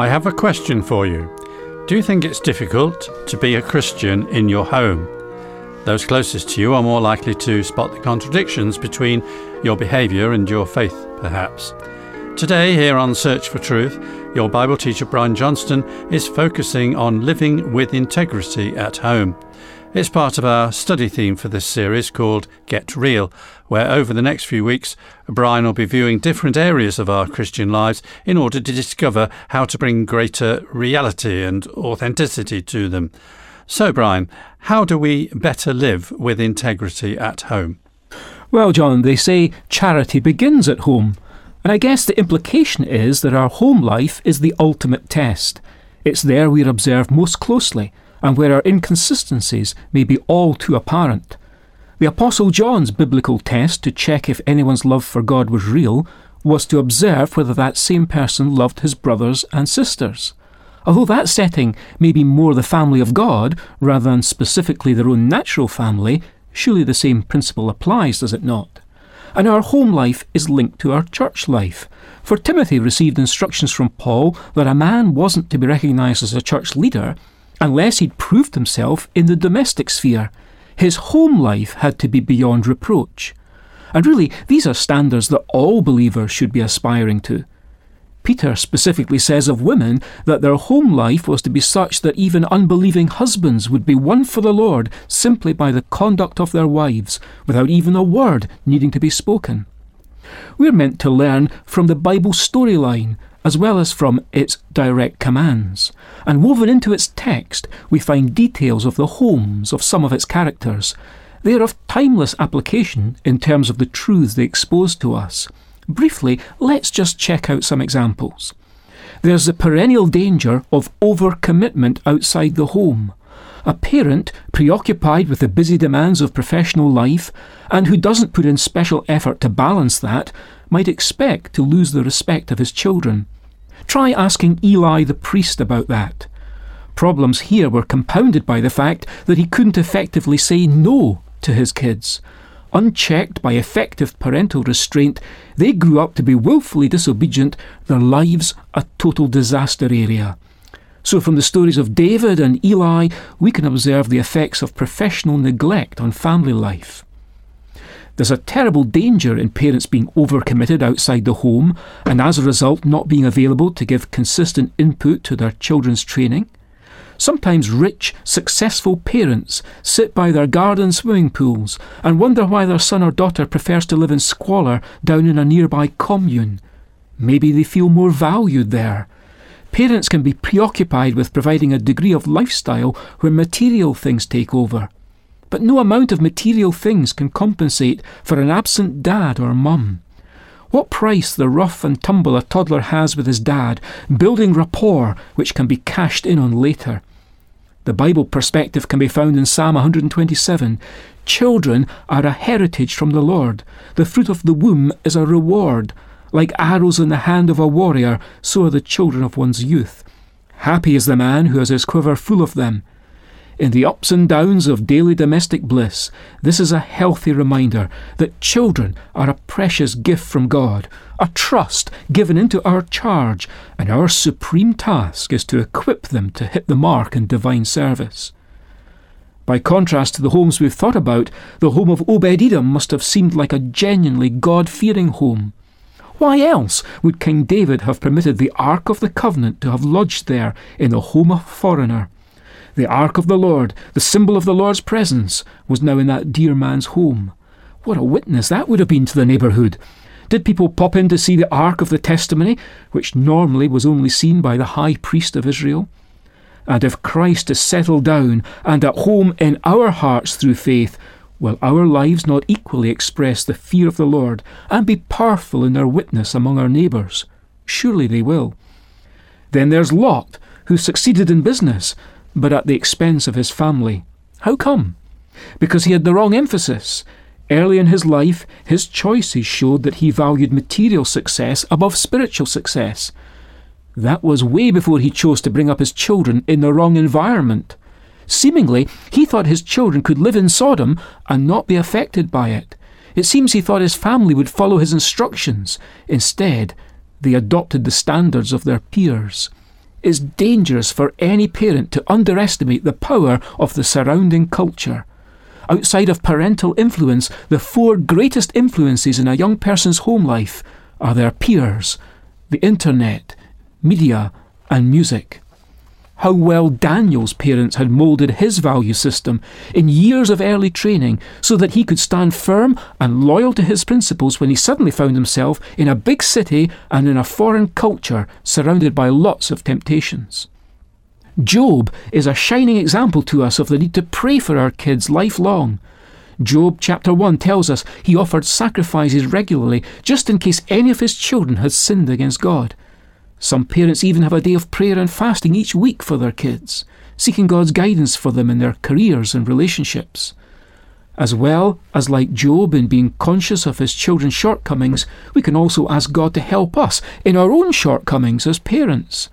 I have a question for you. Do you think it's difficult to be a Christian in your home? Those closest to you are more likely to spot the contradictions between your behaviour and your faith, perhaps. Today, here on Search for Truth, your Bible teacher Brian Johnston is focusing on living with integrity at home. It's part of our study theme for this series called Get Real, where over the next few weeks, Brian will be viewing different areas of our Christian lives in order to discover how to bring greater reality and authenticity to them. So, Brian, how do we better live with integrity at home? Well, John, they say charity begins at home. And I guess the implication is that our home life is the ultimate test. It's there we're observed most closely and where our inconsistencies may be all too apparent. The Apostle John's biblical test to check if anyone's love for God was real was to observe whether that same person loved his brothers and sisters. Although that setting may be more the family of God rather than specifically their own natural family, surely the same principle applies, does it not? And our home life is linked to our church life. For Timothy received instructions from Paul that a man wasn't to be recognized as a church leader unless he'd proved himself in the domestic sphere. His home life had to be beyond reproach. And really, these are standards that all believers should be aspiring to. Peter specifically says of women that their home life was to be such that even unbelieving husbands would be won for the Lord simply by the conduct of their wives, without even a word needing to be spoken. We're meant to learn from the Bible storyline as well as from its direct commands. And woven into its text, we find details of the homes of some of its characters. They are of timeless application in terms of the truths they expose to us. Briefly, let's just check out some examples. There's the perennial danger of overcommitment outside the home. A parent preoccupied with the busy demands of professional life and who doesn't put in special effort to balance that might expect to lose the respect of his children. Try asking Eli the priest about that. Problems here were compounded by the fact that he couldn't effectively say no to his kids. Unchecked by effective parental restraint, they grew up to be wilfully disobedient, their lives a total disaster area. So, from the stories of David and Eli, we can observe the effects of professional neglect on family life. There's a terrible danger in parents being overcommitted outside the home and as a result not being available to give consistent input to their children's training. Sometimes rich, successful parents sit by their garden swimming pools and wonder why their son or daughter prefers to live in squalor down in a nearby commune. Maybe they feel more valued there. Parents can be preoccupied with providing a degree of lifestyle where material things take over. But no amount of material things can compensate for an absent dad or mum. What price the rough and tumble a toddler has with his dad, building rapport which can be cashed in on later. The Bible perspective can be found in Psalm 127. Children are a heritage from the Lord. The fruit of the womb is a reward. Like arrows in the hand of a warrior, so are the children of one's youth. Happy is the man who has his quiver full of them. In the ups and downs of daily domestic bliss, this is a healthy reminder that children are a precious gift from God, a trust given into our charge, and our supreme task is to equip them to hit the mark in divine service. By contrast to the homes we've thought about, the home of Obed Edom must have seemed like a genuinely God fearing home. Why else would King David have permitted the Ark of the Covenant to have lodged there in the home of a foreigner? The ark of the Lord, the symbol of the Lord's presence, was now in that dear man's home. What a witness that would have been to the neighbourhood! Did people pop in to see the Ark of the Testimony, which normally was only seen by the high priest of Israel? And if Christ is settled down and at home in our hearts through faith, will our lives not equally express the fear of the Lord and be powerful in their witness among our neighbours? Surely they will. Then there's Lot, who succeeded in business but at the expense of his family. How come? Because he had the wrong emphasis. Early in his life, his choices showed that he valued material success above spiritual success. That was way before he chose to bring up his children in the wrong environment. Seemingly, he thought his children could live in Sodom and not be affected by it. It seems he thought his family would follow his instructions. Instead, they adopted the standards of their peers. It's dangerous for any parent to underestimate the power of the surrounding culture. Outside of parental influence, the four greatest influences in a young person's home life are their peers, the internet, media, and music how well Daniel's parents had moulded his value system in years of early training so that he could stand firm and loyal to his principles when he suddenly found himself in a big city and in a foreign culture surrounded by lots of temptations. Job is a shining example to us of the need to pray for our kids lifelong. Job chapter 1 tells us he offered sacrifices regularly just in case any of his children had sinned against God. Some parents even have a day of prayer and fasting each week for their kids, seeking God's guidance for them in their careers and relationships. As well as like Job in being conscious of his children's shortcomings, we can also ask God to help us in our own shortcomings as parents.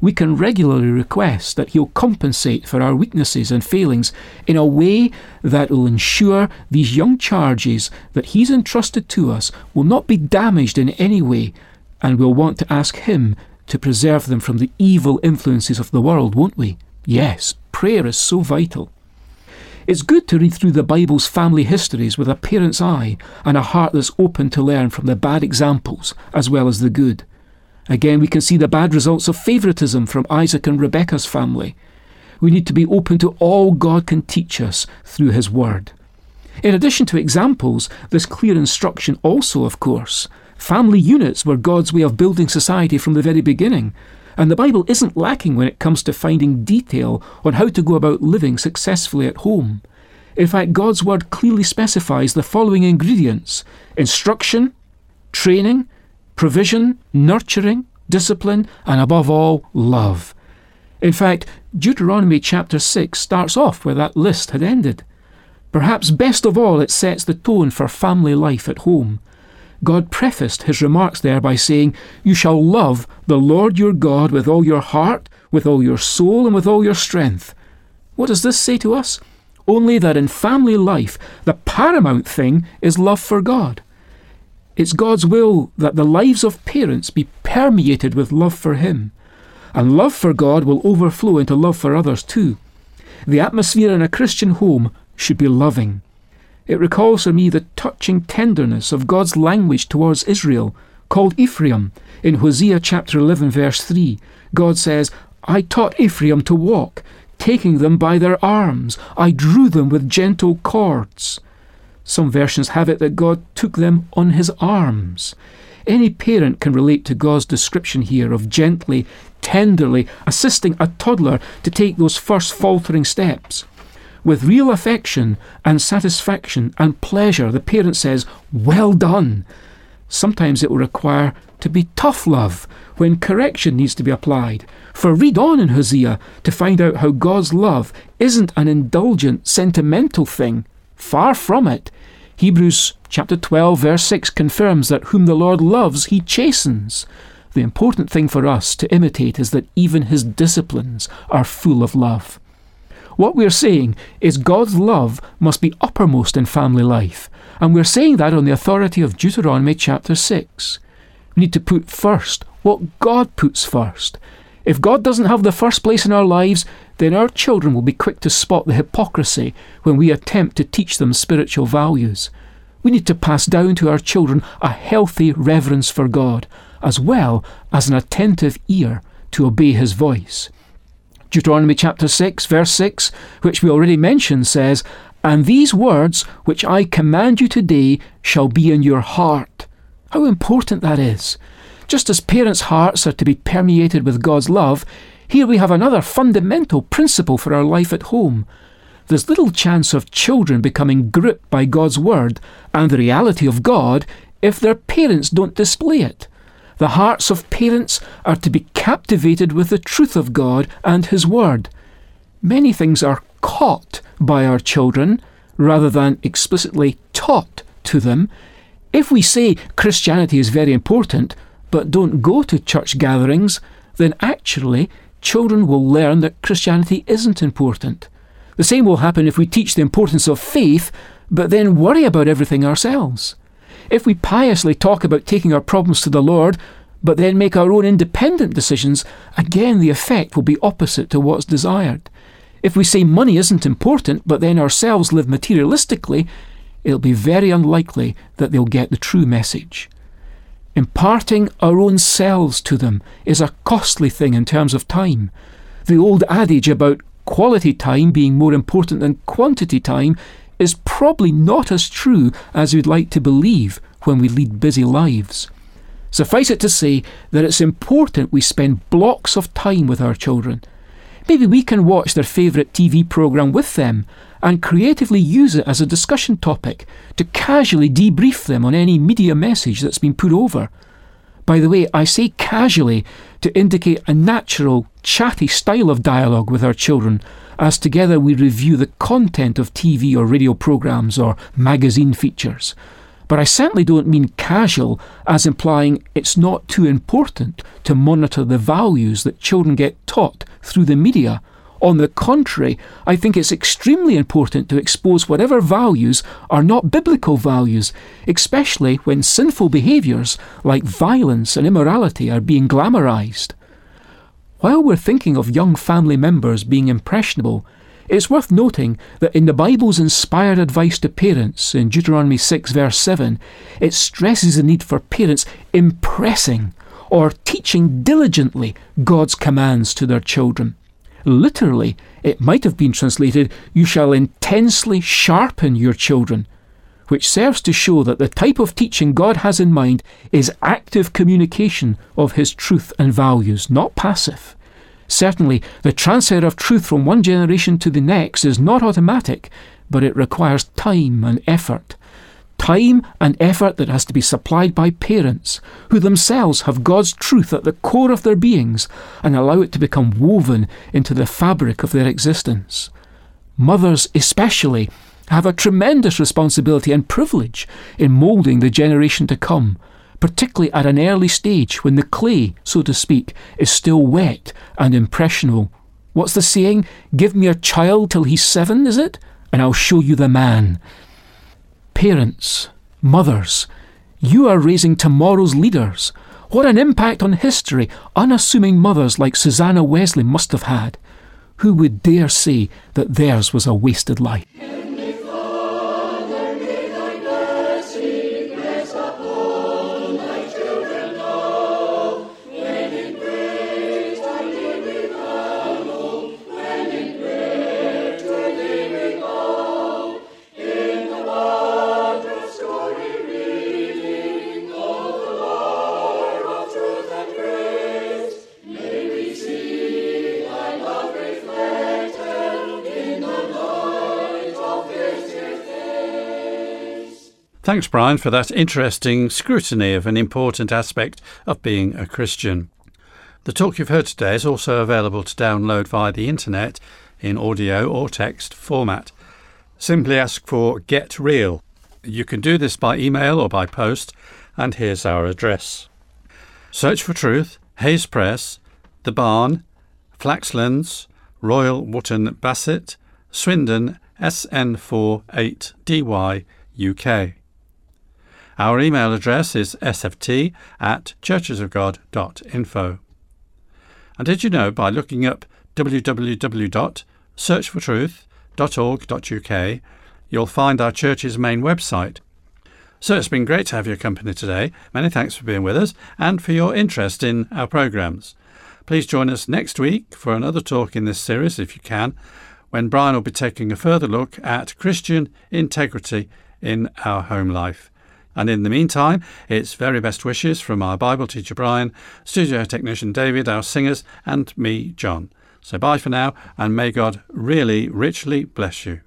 We can regularly request that He'll compensate for our weaknesses and failings in a way that will ensure these young charges that He's entrusted to us will not be damaged in any way and we'll want to ask Him to preserve them from the evil influences of the world, won't we? Yes, prayer is so vital. It's good to read through the Bible's family histories with a parent's eye and a heart that's open to learn from the bad examples as well as the good. Again, we can see the bad results of favouritism from Isaac and Rebekah's family. We need to be open to all God can teach us through His Word. In addition to examples, there's clear instruction also, of course, Family units were God's way of building society from the very beginning, and the Bible isn't lacking when it comes to finding detail on how to go about living successfully at home. In fact, God's Word clearly specifies the following ingredients instruction, training, provision, nurturing, discipline, and above all, love. In fact, Deuteronomy chapter 6 starts off where that list had ended. Perhaps best of all, it sets the tone for family life at home. God prefaced his remarks there by saying, You shall love the Lord your God with all your heart, with all your soul, and with all your strength. What does this say to us? Only that in family life, the paramount thing is love for God. It's God's will that the lives of parents be permeated with love for Him. And love for God will overflow into love for others too. The atmosphere in a Christian home should be loving. It recalls for me the touching tenderness of God's language towards Israel, called Ephraim. In Hosea chapter 11, verse 3, God says, I taught Ephraim to walk, taking them by their arms. I drew them with gentle cords. Some versions have it that God took them on his arms. Any parent can relate to God's description here of gently, tenderly assisting a toddler to take those first faltering steps. With real affection and satisfaction and pleasure, the parent says, Well done. Sometimes it will require to be tough love when correction needs to be applied. For read on in Hosea to find out how God's love isn't an indulgent, sentimental thing. Far from it. Hebrews chapter 12, verse 6 confirms that whom the Lord loves, he chastens. The important thing for us to imitate is that even his disciplines are full of love. What we're saying is God's love must be uppermost in family life, and we're saying that on the authority of Deuteronomy chapter 6. We need to put first what God puts first. If God doesn't have the first place in our lives, then our children will be quick to spot the hypocrisy when we attempt to teach them spiritual values. We need to pass down to our children a healthy reverence for God, as well as an attentive ear to obey His voice. Deuteronomy chapter 6, verse 6, which we already mentioned, says, And these words which I command you today shall be in your heart. How important that is. Just as parents' hearts are to be permeated with God's love, here we have another fundamental principle for our life at home. There's little chance of children becoming gripped by God's word and the reality of God if their parents don't display it. The hearts of parents are to be captivated with the truth of God and His Word. Many things are caught by our children rather than explicitly taught to them. If we say Christianity is very important, but don't go to church gatherings, then actually children will learn that Christianity isn't important. The same will happen if we teach the importance of faith, but then worry about everything ourselves. If we piously talk about taking our problems to the Lord, but then make our own independent decisions, again the effect will be opposite to what's desired. If we say money isn't important, but then ourselves live materialistically, it'll be very unlikely that they'll get the true message. Imparting our own selves to them is a costly thing in terms of time. The old adage about quality time being more important than quantity time is probably not as true as we'd like to believe when we lead busy lives. Suffice it to say that it's important we spend blocks of time with our children. Maybe we can watch their favourite TV programme with them and creatively use it as a discussion topic to casually debrief them on any media message that's been put over. By the way, I say casually to indicate a natural, chatty style of dialogue with our children as together we review the content of TV or radio programmes or magazine features. But I certainly don't mean casual as implying it's not too important to monitor the values that children get taught through the media. On the contrary, I think it's extremely important to expose whatever values are not biblical values, especially when sinful behaviours like violence and immorality are being glamorised. While we're thinking of young family members being impressionable, it's worth noting that in the Bible's inspired advice to parents in Deuteronomy 6, verse 7, it stresses the need for parents impressing or teaching diligently God's commands to their children. Literally, it might have been translated, You shall intensely sharpen your children, which serves to show that the type of teaching God has in mind is active communication of His truth and values, not passive. Certainly, the transfer of truth from one generation to the next is not automatic, but it requires time and effort. Time and effort that has to be supplied by parents, who themselves have God's truth at the core of their beings and allow it to become woven into the fabric of their existence. Mothers, especially, have a tremendous responsibility and privilege in moulding the generation to come, particularly at an early stage when the clay, so to speak, is still wet and impressionable. What's the saying? Give me a child till he's seven, is it? And I'll show you the man. Parents, mothers, you are raising tomorrow's leaders. What an impact on history unassuming mothers like Susanna Wesley must have had. Who would dare say that theirs was a wasted life? Thanks, Brian, for that interesting scrutiny of an important aspect of being a Christian. The talk you've heard today is also available to download via the internet in audio or text format. Simply ask for Get Real. You can do this by email or by post, and here's our address. Search for Truth, Hayes Press, The Barn, Flaxlands, Royal Wootton Bassett, Swindon, SN4 8DY, UK. Our email address is sft at churchesofgod.info. And did you know by looking up www.searchfortruth.org.uk, you'll find our church's main website. So it's been great to have your company today. Many thanks for being with us and for your interest in our programmes. Please join us next week for another talk in this series, if you can, when Brian will be taking a further look at Christian integrity in our home life. And in the meantime, it's very best wishes from our Bible teacher Brian, studio technician David, our singers, and me, John. So bye for now, and may God really richly bless you.